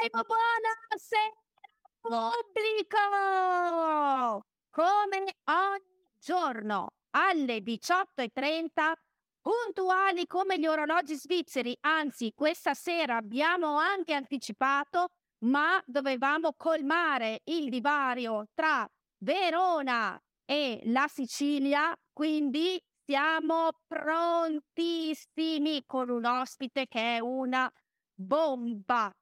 live, buonasera pubblico! Come ogni giorno alle 18.30 puntuali come gli orologi svizzeri, anzi questa sera abbiamo anche anticipato, ma dovevamo colmare il divario tra Verona e la Sicilia, quindi siamo prontissimi con un ospite che è una bomba.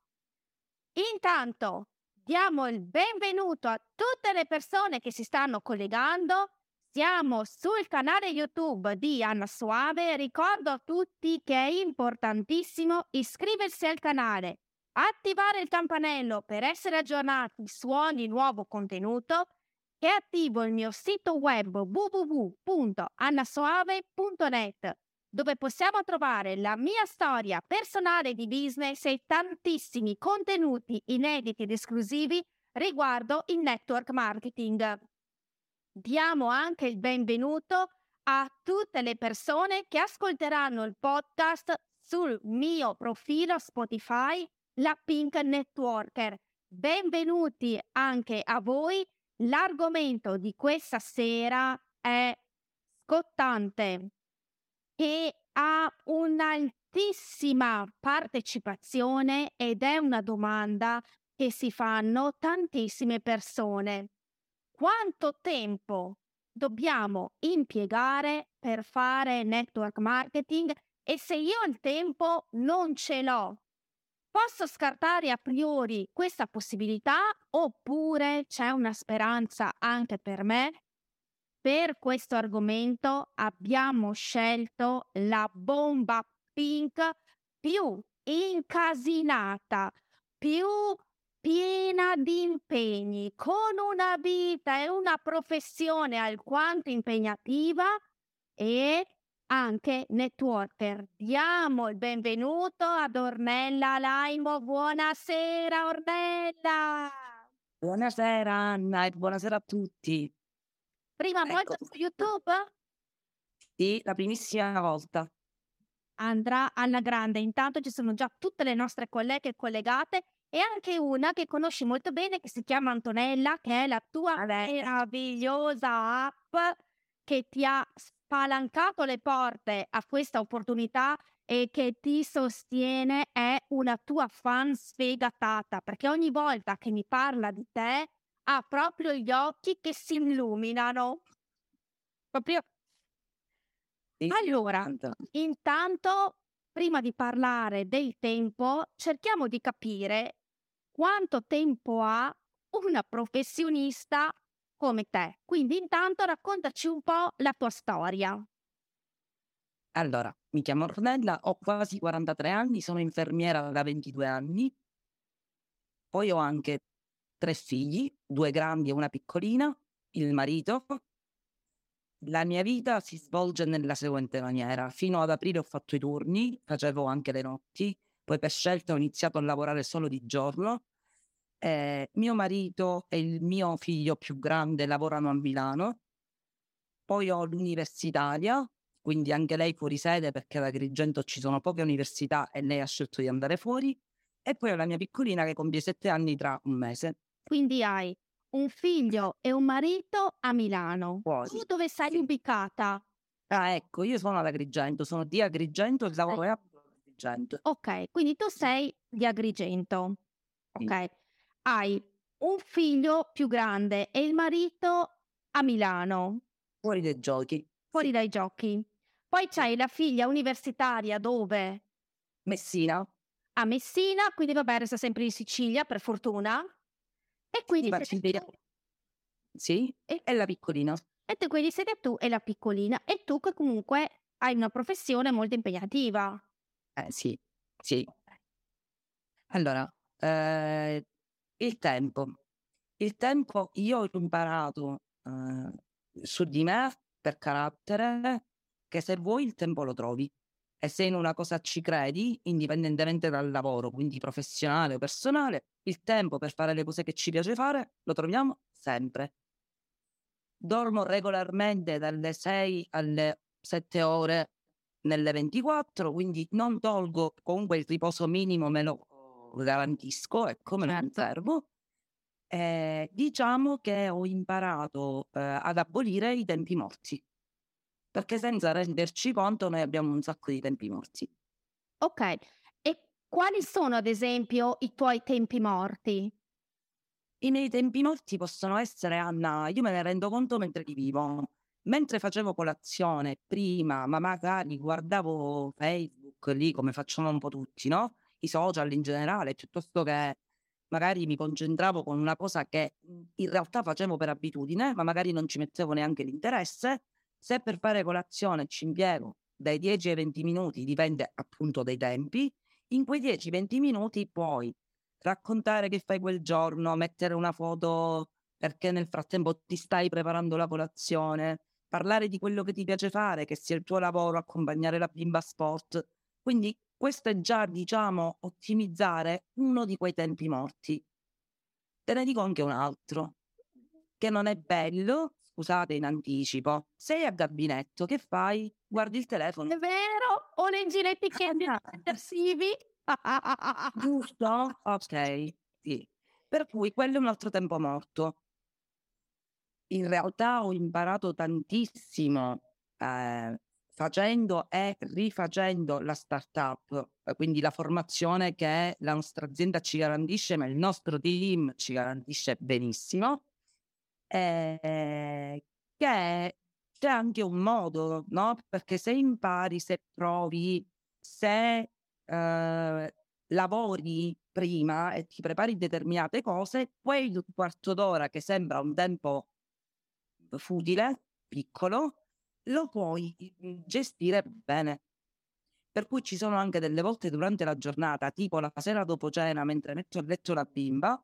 Intanto diamo il benvenuto a tutte le persone che si stanno collegando. Siamo sul canale YouTube di Anna Suave. Ricordo a tutti che è importantissimo iscriversi al canale, attivare il campanello per essere aggiornati su ogni nuovo contenuto e attivo il mio sito web www.annasoave.net dove possiamo trovare la mia storia personale di business e tantissimi contenuti inediti ed esclusivi riguardo il network marketing. Diamo anche il benvenuto a tutte le persone che ascolteranno il podcast sul mio profilo Spotify, la Pink Networker. Benvenuti anche a voi. L'argomento di questa sera è scottante che ha un'altissima partecipazione ed è una domanda che si fanno tantissime persone. Quanto tempo dobbiamo impiegare per fare network marketing e se io il tempo non ce l'ho, posso scartare a priori questa possibilità oppure c'è una speranza anche per me? Per questo argomento abbiamo scelto la bomba pink più incasinata, più piena di impegni, con una vita e una professione alquanto impegnativa e anche networker. Diamo il benvenuto ad Ornella Laimo. Buonasera Ornella. Buonasera Anna e buonasera a tutti. Prima ecco. volta su YouTube? Sì, la primissima volta. Andrà alla grande. Intanto ci sono già tutte le nostre colleghe collegate e anche una che conosci molto bene che si chiama Antonella, che è la tua Vabbè. meravigliosa app che ti ha spalancato le porte a questa opportunità e che ti sostiene è una tua fan sfegatata perché ogni volta che mi parla di te ha proprio gli occhi che si illuminano. Proprio. Allora, intanto, prima di parlare del tempo, cerchiamo di capire quanto tempo ha una professionista come te. Quindi intanto raccontaci un po' la tua storia. Allora, mi chiamo Ornella, ho quasi 43 anni, sono infermiera da 22 anni. Poi ho anche tre figli, due grandi e una piccolina, il marito. La mia vita si svolge nella seguente maniera. Fino ad aprile ho fatto i turni, facevo anche le notti, poi per scelta ho iniziato a lavorare solo di giorno. Eh, mio marito e il mio figlio più grande lavorano a Milano. Poi ho l'universitaria, quindi anche lei fuori sede perché ad Agrigento ci sono poche università e lei ha scelto di andare fuori. E poi ho la mia piccolina che compie sette anni tra un mese. Quindi hai un figlio e un marito a Milano. Quasi. Tu dove sei ubicata? Ah, ecco, io sono ad Agrigento, sono di Agrigento e lavoro eh. a Agrigento. Ok, quindi tu sei di Agrigento. Ok. Sì. Hai un figlio più grande e il marito a Milano. Fuori dai giochi. Fuori dai giochi. Poi c'hai la figlia universitaria dove? Messina. A Messina, quindi vabbè, resta sempre in Sicilia, per fortuna. E quindi sì, siete tu. Sì, e, e la piccolina. E tu quindi siete tu e la piccolina. E tu che comunque hai una professione molto impegnativa. Eh sì, sì. Allora, eh, il tempo. Il tempo io ho imparato eh, su di me per carattere che se vuoi il tempo lo trovi e se in una cosa ci credi, indipendentemente dal lavoro, quindi professionale o personale, il tempo per fare le cose che ci piace fare lo troviamo sempre. Dormo regolarmente dalle 6 alle 7 ore nelle 24, quindi non tolgo comunque il riposo minimo, me lo garantisco, ecco, me lo Certo. conservo. Eh, diciamo che ho imparato eh, ad abolire i tempi morti, perché senza renderci conto noi abbiamo un sacco di tempi morti. Ok, e quali sono ad esempio i tuoi tempi morti? I miei tempi morti possono essere, Anna, io me ne rendo conto mentre li vivo. Mentre facevo colazione prima, ma magari guardavo Facebook lì come facciamo un po' tutti, no? I social in generale, piuttosto che magari mi concentravo con una cosa che in realtà facevo per abitudine, ma magari non ci mettevo neanche l'interesse. Se per fare colazione ci impiego dai 10 ai 20 minuti, dipende appunto dai tempi, in quei 10-20 minuti puoi raccontare che fai quel giorno, mettere una foto perché nel frattempo ti stai preparando la colazione, parlare di quello che ti piace fare, che sia il tuo lavoro, accompagnare la bimba a sport. Quindi questo è già, diciamo, ottimizzare uno di quei tempi morti. Te ne dico anche un altro, che non è bello, scusate in anticipo. Sei a gabinetto, che fai? Guardi il telefono. È vero? O leggi le etichette detersivi? Giusto? Ok, sì. Per cui quello è un altro tempo morto. In realtà ho imparato tantissimo eh, facendo e rifacendo la startup, eh, quindi la formazione che la nostra azienda ci garantisce, ma il nostro team ci garantisce benissimo. Eh, che c'è anche un modo, no? Perché se impari, se provi, se eh, lavori prima e ti prepari determinate cose, quel quarto d'ora che sembra un tempo futile, piccolo, lo puoi mm, gestire bene. Per cui ci sono anche delle volte durante la giornata, tipo la sera dopo cena, mentre metto a letto la bimba,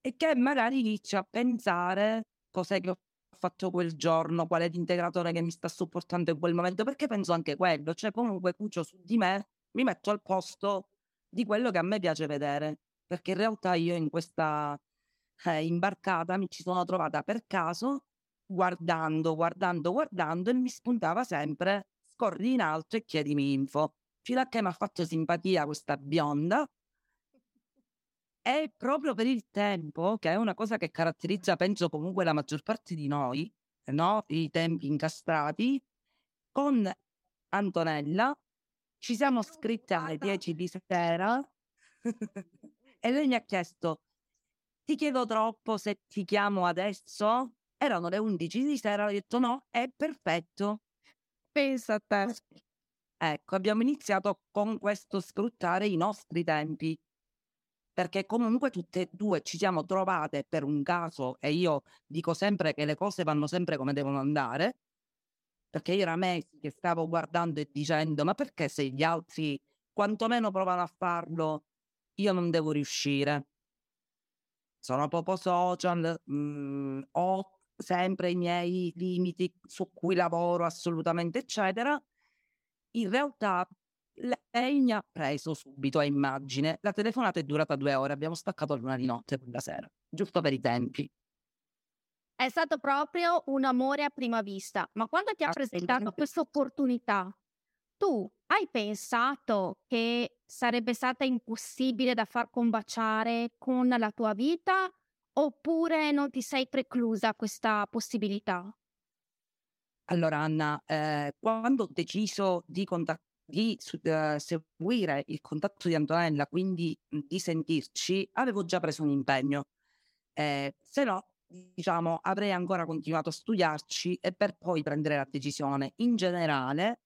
e che magari inizio a pensare cos'è che ho fatto quel giorno, qual è l'integratore che mi sta supportando in quel momento, perché penso anche quello, cioè comunque cucio su di me, mi metto al posto di quello che a me piace vedere, perché in realtà io in questa eh, imbarcata mi ci sono trovata per caso guardando, guardando, guardando e mi spuntava sempre scorri in alto e chiedimi info. Fino a che mi ha fatto simpatia questa bionda e proprio per il tempo, che è una cosa che caratterizza, penso, comunque la maggior parte di noi, no? I tempi incastrati, con Antonella ci siamo scritte alle 10 di sera e lei mi ha chiesto ti chiedo troppo se ti chiamo adesso? Erano le 11 di sera, ho detto no, è perfetto. Pensa a te. Ecco, abbiamo iniziato con questo sfruttare i nostri tempi, perché comunque tutte e due ci siamo trovate per un caso e io dico sempre che le cose vanno sempre come devono andare, perché io era mesi che stavo guardando e dicendo ma perché se gli altri quantomeno provano a farlo, io non devo riuscire. Sono proprio social, mh, ho sempre i miei limiti su cui lavoro assolutamente, eccetera. In realtà lei mi ha preso subito a immagine. La telefonata è durata due ore, abbiamo staccato l'una di notte quella sera, giusto per i tempi. È stato proprio un amore a prima vista, ma quando ti ha presentato questa opportunità, tu hai pensato che sarebbe stata impossibile da far combaciare con la tua vita oppure non ti sei preclusa questa possibilità? Allora, Anna, eh, quando ho deciso di, contat- di eh, seguire il contatto di Antonella, quindi mh, di sentirci, avevo già preso un impegno. Eh, se no, diciamo, avrei ancora continuato a studiarci e per poi prendere la decisione. In generale,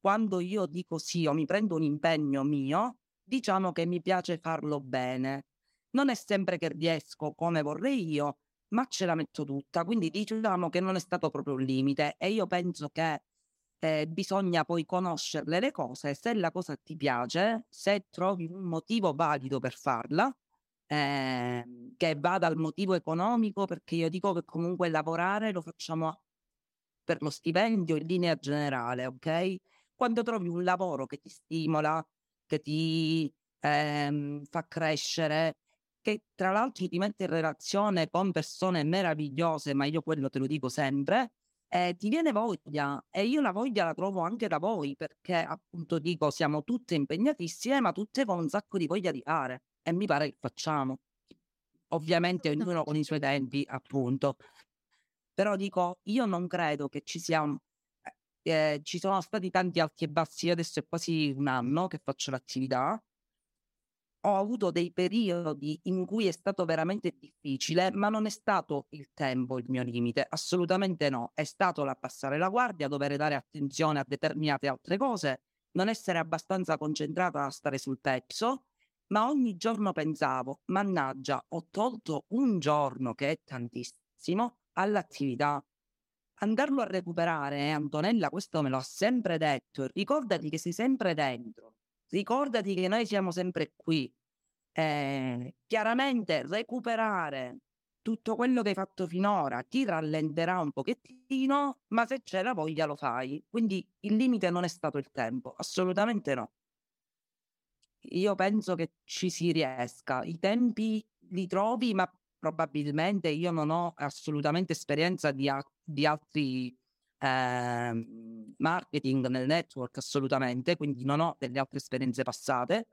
quando io dico sì o mi prendo un impegno mio, diciamo che mi piace farlo bene. Non è sempre che riesco come vorrei io, ma ce la metto tutta. Quindi diciamo che non è stato proprio un limite e io penso che eh, bisogna poi conoscerle le cose. Se la cosa ti piace, se trovi un motivo valido per farla, eh, che va dal motivo economico, perché io dico che comunque lavorare lo facciamo per lo stipendio in linea generale, ok? Quando trovi un lavoro che ti stimola, che ti ehm, fa crescere, che tra l'altro ti mette in relazione con persone meravigliose, ma io quello te lo dico sempre, eh, ti viene voglia e io la voglia la trovo anche da voi perché appunto dico siamo tutte impegnatissime ma tutte con un sacco di voglia di fare. e mi pare che facciamo. Ovviamente ognuno con i suoi tempi, appunto. Però dico, io non credo che ci sia un... Eh, eh ci sono stati tanti alti e bassi, adesso è quasi un anno che faccio l'attività. Ho avuto dei periodi in cui è stato veramente difficile, ma non è stato il tempo il mio limite, assolutamente no. È stato l'abbassare la guardia, dover dare attenzione a determinate altre cose, non essere abbastanza concentrata a stare sul pezzo ma ogni giorno pensavo, mannaggia, ho tolto un giorno, che è tantissimo, all'attività. Andarlo a recuperare, eh, Antonella, questo me lo ha sempre detto, ricordati che sei sempre dentro, ricordati che noi siamo sempre qui. Eh, chiaramente recuperare tutto quello che hai fatto finora ti rallenterà un pochettino, ma se c'è la voglia lo fai. Quindi il limite non è stato il tempo, assolutamente no io penso che ci si riesca. I tempi li trovi, ma probabilmente io non ho assolutamente esperienza di, a- di altri eh, marketing nel network, assolutamente, quindi non ho delle altre esperienze passate.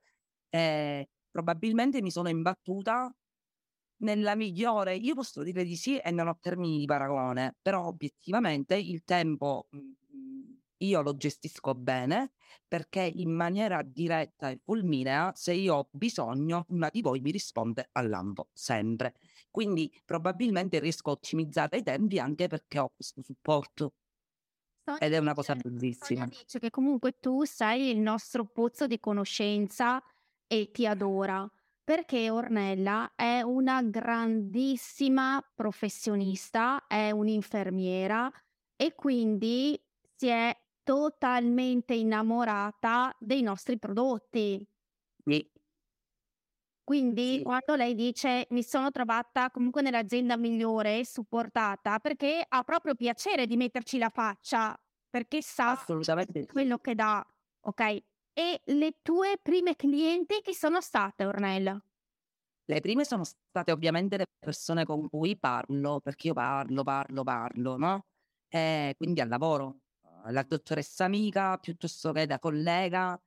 Eh, probabilmente mi sono imbattuta nella migliore, io posso dire di sì e non ho termini di paragone, però obiettivamente il tempo io lo gestisco bene perché in maniera diretta e fulminea, se io ho bisogno, una di voi mi risponde al lampo, sempre. Quindi probabilmente riesco a ottimizzare i tempi anche perché ho questo supporto. Sonia Ed è una cosa bellissima. Sonia dice che comunque tu sei il nostro pozzo di conoscenza e ti adora perché Ornella è una grandissima professionista, è un'infermiera e quindi si è totalmente innamorata dei nostri prodotti. Sì. Quindi sì. quando lei dice mi sono trovata comunque nell'azienda migliore, supportata, perché ha proprio piacere di metterci la faccia, perché sa quello che dà, ok? E le tue prime clienti chi sono state, Ornella? Le prime sono state ovviamente le persone con cui parlo, perché io parlo, parlo, parlo, no? E quindi al lavoro la dottoressa amica piuttosto che da collega.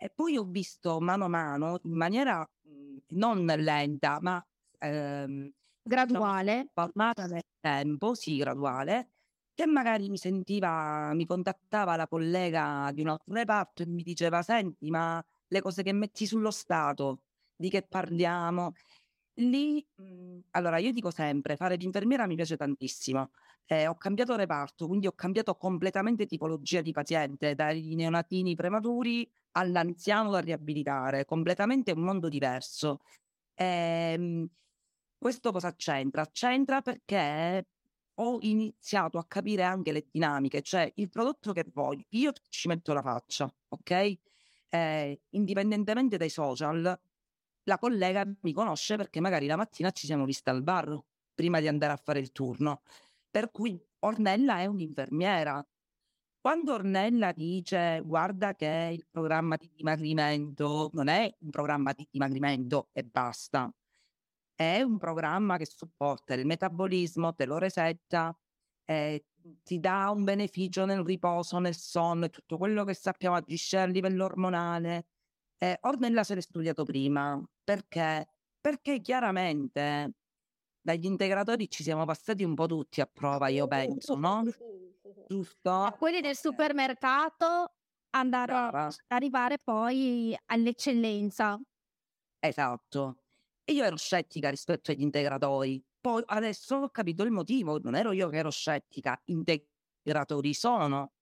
E poi ho visto mano a mano, in maniera mhmm, non lenta, ma ehm, graduale, formata nel tempo, sì, graduale, che magari mi sentiva, mi contattava la collega di un altro reparto e mi diceva: Senti, ma le cose che metti sullo stato, di che parliamo? Lì, mhmm, allora io dico sempre, fare l'infermiera mi piace tantissimo. Eh, ho cambiato reparto, quindi ho cambiato completamente tipologia di paziente, dai neonatini prematuri all'anziano da riabilitare, completamente un mondo diverso. Ehm, questo cosa c'entra? C'entra perché ho iniziato a capire anche le dinamiche, cioè il prodotto che voglio, io ci metto la faccia, ok? Eh, indipendentemente dai social, la collega mi conosce perché magari la mattina ci siamo viste al bar prima di andare a fare il turno. Per cui Ornella è un'infermiera. Quando Ornella dice guarda che il programma di dimagrimento non è un programma di dimagrimento e basta, è un programma che supporta il metabolismo, te lo resetta, eh, ti dà un beneficio nel riposo, nel sonno e tutto quello che sappiamo agisce a livello ormonale. Eh, Ornella se l'è studiato prima perché? Perché chiaramente dagli integratori ci siamo passati un po' tutti a prova, io penso, no? Giusto? quelli del supermercato andare a arrivare poi all'eccellenza. Esatto. E io ero scettica rispetto agli integratori. Poi adesso ho capito il motivo, non ero io che ero scettica, integratori sono,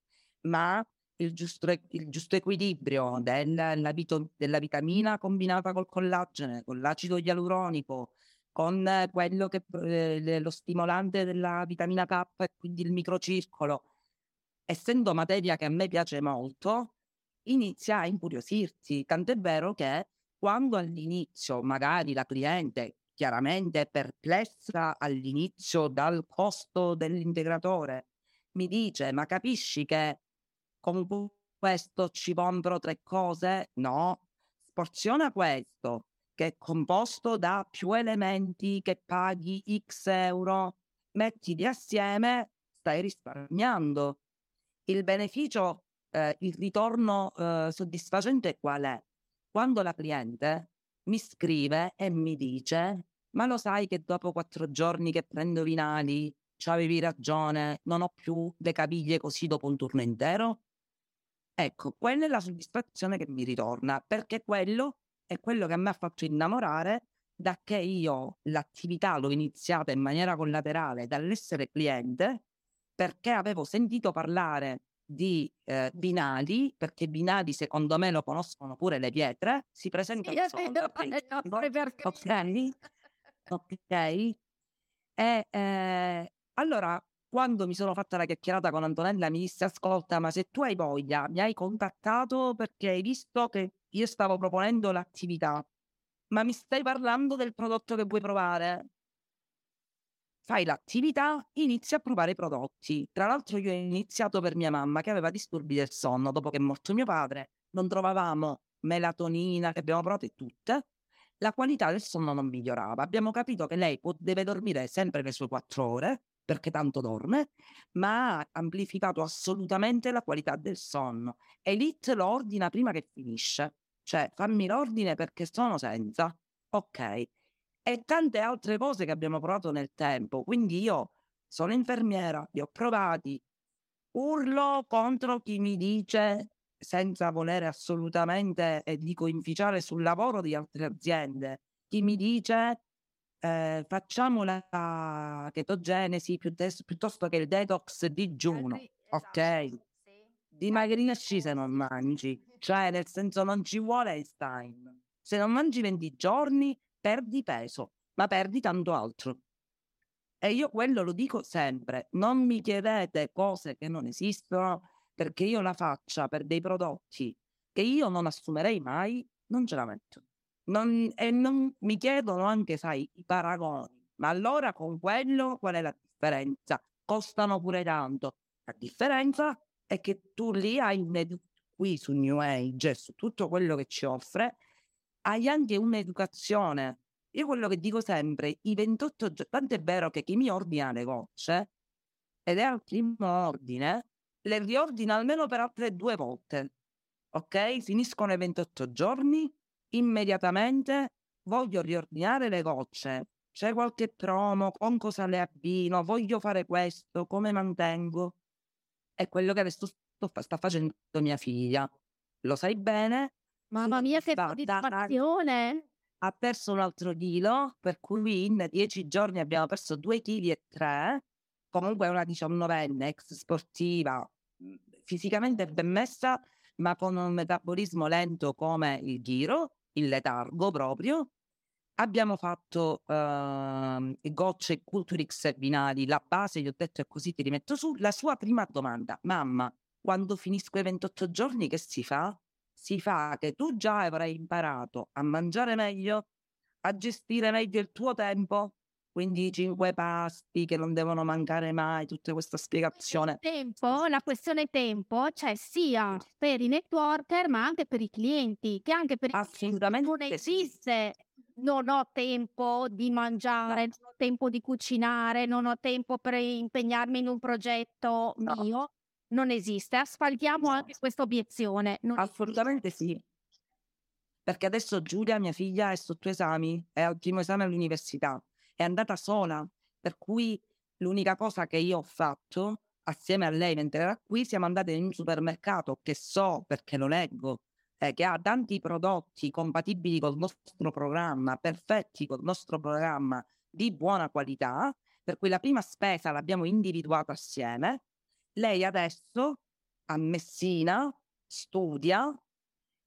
ma il giusto, il giusto equilibrio della, vito, della vitamina combinata col collagene, con l'acido ialuronico, con quello che eh, lo stimolante della vitamina K e quindi il microcircolo, essendo materia che a me piace molto, inizia a incuriosirsi. Tant'è vero che quando all'inizio magari la cliente chiaramente è perplessa all'inizio dal costo dell'integratore, mi dice ma capisci che con questo ci compro tre cose? No, sporziona questo, che è composto da più elementi che paghi X euro, mettili assieme, stai risparmiando. Il beneficio, eh, il ritorno eh, soddisfacente qual è? Quando la cliente mi scrive e mi dice: Ma lo sai che dopo quattro giorni che prendo vinali, avevi ragione, non ho più le caviglie così dopo un turno intero? Ecco, quella è la soddisfazione che mi ritorna, perché quello è quello che mi ha fatto innamorare da che io l'attività l'ho iniziata in maniera collaterale dall'essere cliente, perché avevo sentito parlare di eh, binari, perché binari secondo me lo conoscono pure le pietre, si presentano sì, solo ok, ok, e eh, allora quando mi sono fatta la chiacchierata con Antonella mi disse ascolta ma se tu hai voglia mi hai contattato perché hai visto che io stavo proponendo l'attività ma mi stai parlando del prodotto che vuoi provare fai l'attività, inizi a provare i prodotti. Tra l'altro io ho iniziato per mia mamma che aveva disturbi del sonno dopo che è morto mio padre, non trovavamo melatonina che abbiamo provato tutte, la qualità del sonno non migliorava. Abbiamo capito che lei deve dormire sempre le sue quattro ore, perché tanto dorme, ma ha amplificato assolutamente la qualità del sonno. Elite lo ordina prima che finisce, cioè fammi l'ordine perché sono senza. Ok, e tante altre cose che abbiamo provato nel tempo. Quindi io sono infermiera, li ho provati, urlo contro chi mi dice senza volere assolutamente, e dico inficiare sul lavoro di altre aziende, chi mi dice eh, facciamo la chetogenesi piuttosto, piuttosto che il detox digiuno, esatto, ok? Dimagrisci se non mangi, cioè nel senso non ci vuole Einstein. Se non mangi 20 giorni perdi peso, ma perdi tanto altro. E io quello lo dico sempre, non mi chiedete cose che non esistono perché io la faccia per dei prodotti che io non assumerei mai, non ce la metto. Non, e non mi chiedono anche, sai, i paragoni. Ma allora con quello qual è la differenza? Costano pure tanto. La differenza è che tu lì hai un qui su New Age, su tutto quello che ci offre, hai anche un'educazione. Io quello che dico sempre, i 28 giorni, tanto è vero che chi mi ordina le gocce, ed è al primo ordine, le riordina almeno per altre due volte. Ok? Finiscono i 28 giorni, immediatamente voglio riordinare le gocce. C'è qualche promo, con cosa le abbino, voglio fare questo, come mantengo? È quello che adesso sto, sta facendo mia figlia. Lo sai bene, Mamma mia, che soddisfazione! Ha perso un altro chilo, per cui in dieci giorni abbiamo perso due chili e tre. Comunque è una diciannovenne, ex sportiva, fisicamente ben messa, ma con un metabolismo lento come il giro, il letargo proprio. Abbiamo fatto uh, gocce Culturix binari, la base gli ho detto è così ti rimetto su. La sua prima domanda, mamma, quando finisco i 28 giorni che si fa? si fa che tu già avrai imparato a mangiare meglio, a gestire meglio il tuo tempo, quindi cinque pasti che non devono mancare mai, tutta questa spiegazione. Tempo, la questione tempo c'è cioè sia per i networker ma anche per i clienti, che anche per Assolutamente non esiste. Non ho tempo di mangiare, no. non ho tempo di cucinare, non ho tempo per impegnarmi in un progetto no. mio non esiste. Asfaltiamo anche questa obiezione. Non Assolutamente esiste. sì. Perché adesso Giulia, mia figlia, è sotto esami, è al primo esame all'università, è andata sola, per cui l'unica cosa che io ho fatto assieme a lei mentre era qui, siamo andate in un supermercato che so perché lo leggo, eh, che ha tanti prodotti compatibili col nostro programma, perfetti col nostro programma di buona qualità, per cui la prima spesa l'abbiamo individuata assieme. Lei adesso a Messina studia,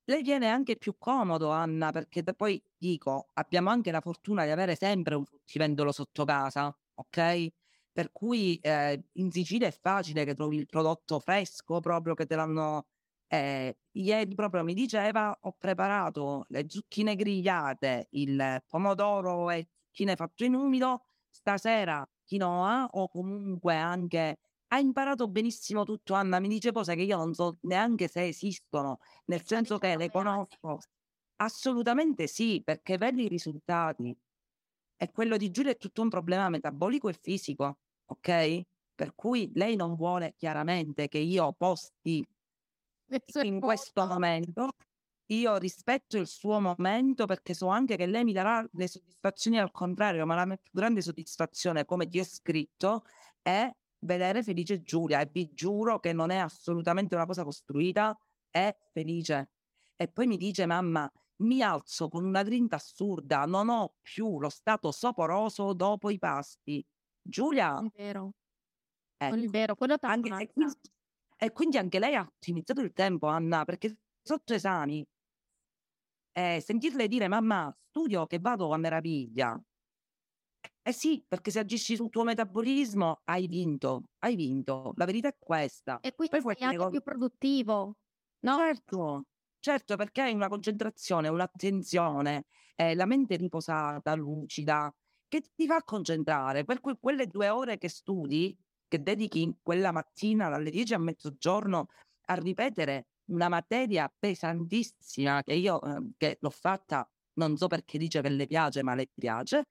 le viene anche più comodo, Anna, perché poi dico, abbiamo anche la fortuna di avere sempre un fruttivendolo sotto casa, ok? Per cui eh, in Sicilia è facile che trovi il prodotto fresco proprio che te l'hanno. Eh, ieri proprio mi diceva: Ho preparato le zucchine grigliate, il pomodoro e zucchine fatto in umido. Stasera quinoa o comunque anche ha imparato benissimo tutto Anna, mi dice cose che io non so neanche se esistono, nel senso che le conosco. Assolutamente sì, perché vedi i risultati. E quello di Giulia è tutto un problema metabolico e fisico, ok? Per cui lei non vuole chiaramente che io posti in questo momento io rispetto il suo momento perché so anche che lei mi darà le soddisfazioni al contrario, ma la mia più grande soddisfazione, come ti ho scritto, è vedere felice Giulia e vi giuro che non è assolutamente una cosa costruita, è felice. E poi mi dice mamma, mi alzo con una grinta assurda, non ho più lo stato soporoso dopo i pasti. Giulia... È vero. Ecco. È vero, quello anche, e, quindi, e quindi anche lei ha ottimizzato il tempo, Anna, perché sotto esami eh, sentirle dire mamma studio che vado a meraviglia. Eh sì, perché se agisci sul tuo metabolismo hai vinto, hai vinto. La verità è questa. E quindi Poi sei anche co- più produttivo, no? Certo, certo, perché hai una concentrazione, un'attenzione, eh, la mente riposata, lucida, che ti fa concentrare. Per que- quelle due ore che studi, che dedichi quella mattina dalle 10 a mezzogiorno a ripetere una materia pesantissima che io eh, che l'ho fatta, non so perché dice che le piace, ma le piace.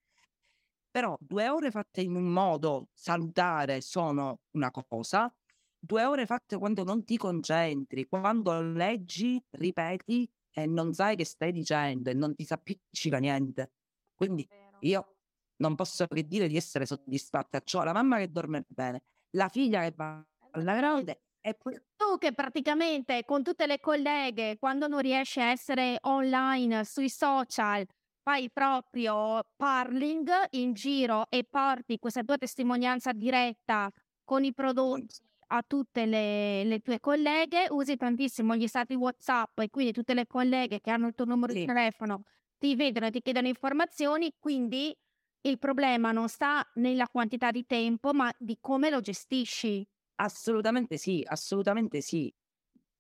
Però due ore fatte in un modo salutare sono una cosa, due ore fatte quando non ti concentri, quando leggi, ripeti e non sai che stai dicendo e non ti si appiccica niente. Quindi io non posso che dire di essere soddisfatta. Ho la mamma che dorme bene, la figlia che va alla grande e poi... Tu che praticamente con tutte le colleghe, quando non riesci a essere online sui social, fai proprio parling in giro e porti questa tua testimonianza diretta con i prodotti a tutte le, le, tue colleghe, usi tantissimo gli stati WhatsApp e quindi tutte le colleghe che hanno il tuo numero sì. di telefono ti vedono e ti chiedono informazioni, quindi il problema non sta nella quantità di tempo, ma di come lo gestisci. Assolutamente sì, assolutamente sì.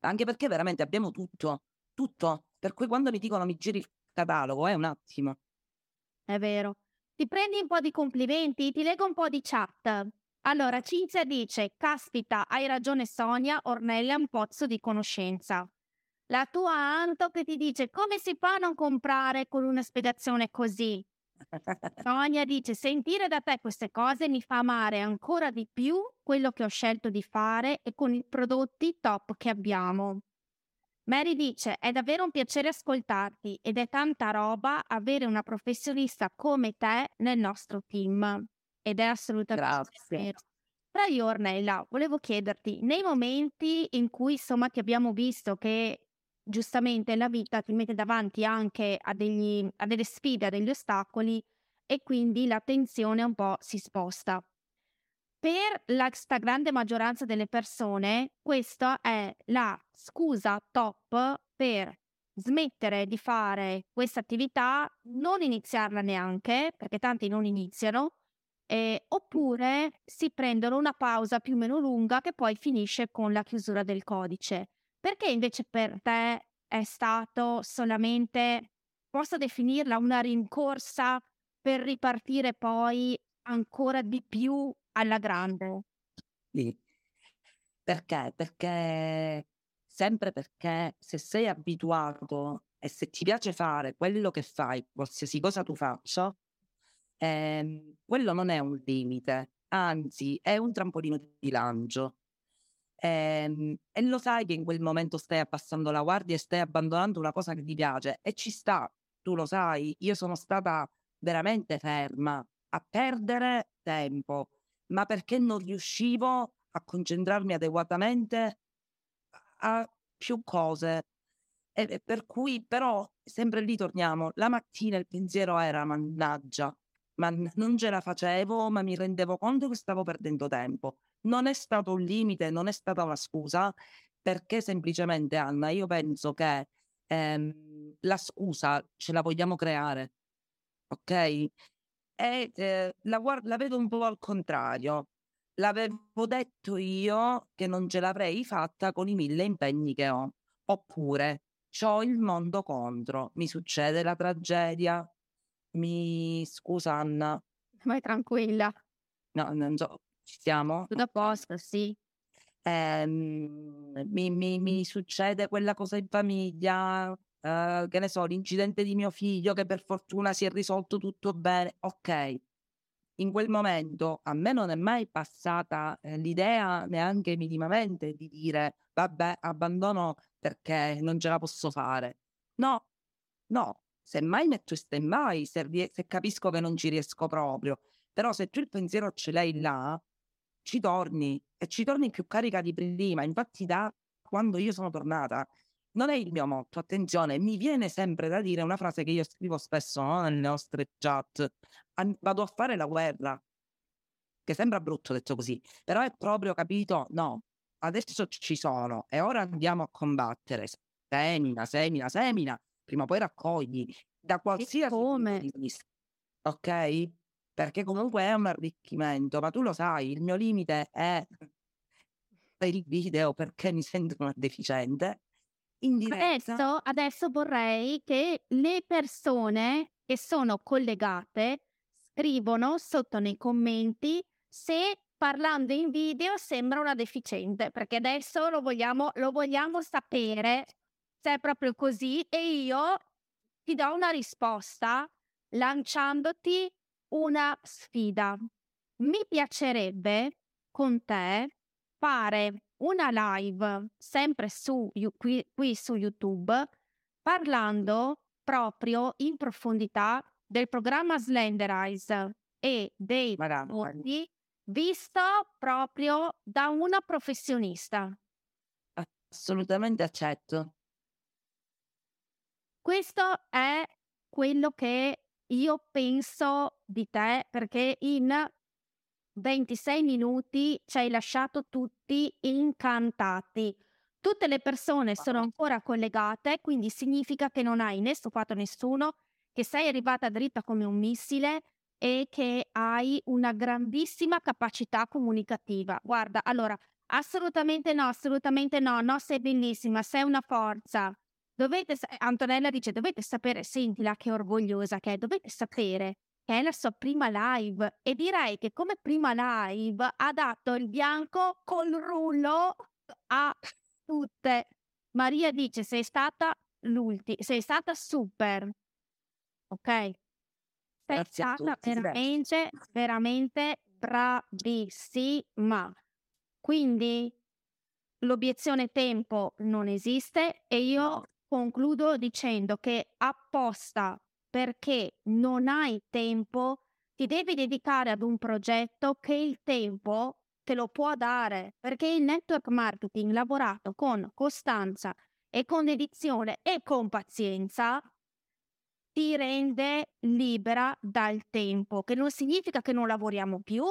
Anche perché veramente abbiamo tutto, tutto. Per cui quando mi dicono mi giri il catalogo, è eh, un attimo. È vero. Ti prendi un po' di complimenti, ti leggo un po' di chat. Allora, Cinzia dice, caspita, hai ragione Sonia, Ornella è un pozzo di conoscenza. La tua Anto che ti dice, come si fa a non comprare con una spiegazione così? Sonia dice: Sentire da te queste cose mi fa amare ancora di più quello che ho scelto di fare e con i prodotti top che abbiamo. Mary dice: È davvero un piacere ascoltarti ed è tanta roba avere una professionista come te nel nostro team. Ed è assolutamente vero. Però io, Ornella, volevo chiederti, nei momenti in cui insomma ti abbiamo visto che giustamente la vita ti mette davanti anche a, degli, a delle sfide, a degli ostacoli e quindi l'attenzione un po' si sposta. Per la grande maggioranza delle persone, questa è la scusa top per smettere di fare questa attività, non iniziarla neanche, perché tanti non iniziano, eh, oppure si prendono una pausa più o meno lunga che poi finisce con la chiusura del codice. Perché invece per te è stato solamente, posso definirla una rincorsa per ripartire poi ancora di più alla grande? Sì. Perché? Perché sempre perché se sei abituato e se ti piace fare quello che fai, qualsiasi cosa tu faccia, ehm, quello non è un limite, anzi è un trampolino di lancio. Ehm, e lo sai che in quel momento stai abbassando la guardia e stai abbandonando una cosa che ti piace e ci sta, tu lo sai, io sono stata veramente ferma a perdere tempo, ma perché non riuscivo a concentrarmi adeguatamente a più cose. E, per cui però sempre lì torniamo, la mattina il pensiero era mannaggia, ma non ce la facevo, ma mi rendevo conto che stavo perdendo tempo non è stato un limite, non è stata una scusa, perché semplicemente Anna, io penso che ehm, la scusa ce la vogliamo creare, ok? E eh, la, guard- la vedo un po' al contrario. L'avevo detto io che non ce l'avrei fatta con i mille impegni che ho. Oppure ho il mondo contro, mi succede la tragedia. Mi scusa Anna. Vai tranquilla. No, non so, ci siamo? Tutto a posto, sì. Ehm, mi, mi, mi succede quella cosa in famiglia, eh, che ne so, l'incidente di mio figlio che per fortuna si è risolto tutto bene. Ok, in quel momento a me non è mai passata eh, l'idea neanche minimamente di dire vabbè, abbandono perché non ce la posso fare. No, no, semmai metto stand-by se, se capisco che non ci riesco proprio. Però se tu il pensiero ce l'hai là, ci torni e ci torni più carica di prima. Infatti da quando io sono tornata, non è il mio motto, attenzione, mi viene sempre da dire una frase che io scrivo spesso no? nelle nostre chat, vado a fare la guerra, che sembra brutto detto così, però è proprio capito, no, adesso ci sono e ora andiamo a combattere, semina, semina, semina, prima o poi raccogli, da qualsiasi come? punto di vista, ok? Perché comunque è un arricchimento, ma tu lo sai, il mio limite è il video perché mi sento una deficiente. In diretta, Adesso, adesso vorrei che le persone che sono collegate scrivono sotto nei commenti se parlando in video sembra una deficiente, perché adesso lo vogliamo, lo vogliamo sapere se è proprio così e io ti do una risposta lanciandoti una sfida. Mi piacerebbe con te fare una live sempre su qui, qui su YouTube parlando proprio in profondità del programma Slenderize e dei prodotti visto proprio da una professionista. assolutamente accetto. Questo è quello che io penso di te perché in 26 minuti ci hai lasciato tutti incantati. Tutte le persone sono ancora collegate, quindi significa che non hai né stufato nessuno, che sei arrivata dritta come un missile e che hai una grandissima capacità comunicativa. Guarda, allora, assolutamente no, assolutamente no, no, sei bellissima, sei una forza. Dovete, Antonella dice, dovete sapere, sentila che orgogliosa che è, dovete sapere che è la sua prima live e direi che come prima live ha dato il bianco col rullo a tutte. Maria dice, sei stata l'ultima, sei stata super, ok? Sei Grazie stata veramente, veramente bravissima. Quindi l'obiezione tempo non esiste e io concludo dicendo che apposta perché non hai tempo, ti devi dedicare ad un progetto che il tempo te lo può dare, perché il network marketing lavorato con costanza e con dedizione e con pazienza ti rende libera dal tempo, che non significa che non lavoriamo più,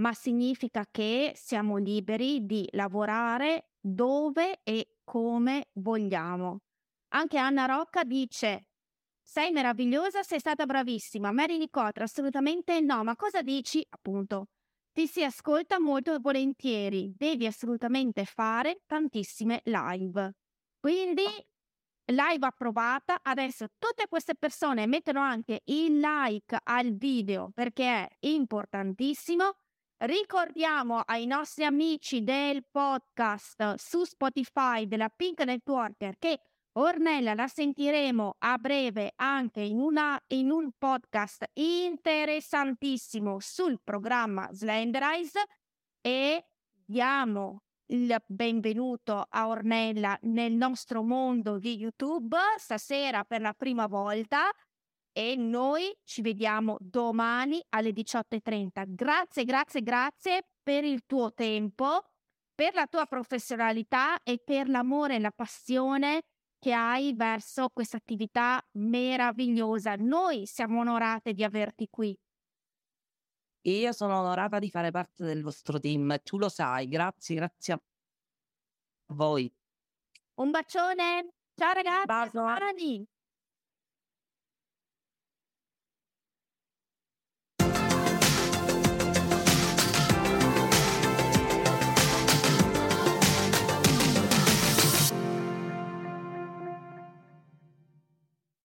ma significa che siamo liberi di lavorare dove e come vogliamo. Anche Anna Rocca dice: Sei meravigliosa, sei stata bravissima. Mary Nicotra, assolutamente no. Ma cosa dici? Appunto, ti si ascolta molto volentieri. Devi assolutamente fare tantissime live. Quindi, live approvata. Adesso tutte queste persone mettono anche il like al video perché è importantissimo. Ricordiamo ai nostri amici del podcast su Spotify della Pink Networker che Ornella la sentiremo a breve anche in, una, in un podcast interessantissimo sul programma Slenderize e diamo il benvenuto a Ornella nel nostro mondo di YouTube stasera per la prima volta e noi ci vediamo domani alle 18.30. Grazie, grazie, grazie per il tuo tempo, per la tua professionalità e per l'amore e la passione che hai verso questa attività meravigliosa. Noi siamo onorate di averti qui. Io sono onorata di fare parte del vostro team, tu lo sai, grazie, grazie a voi. Un bacione. Ciao ragazzi. Domani.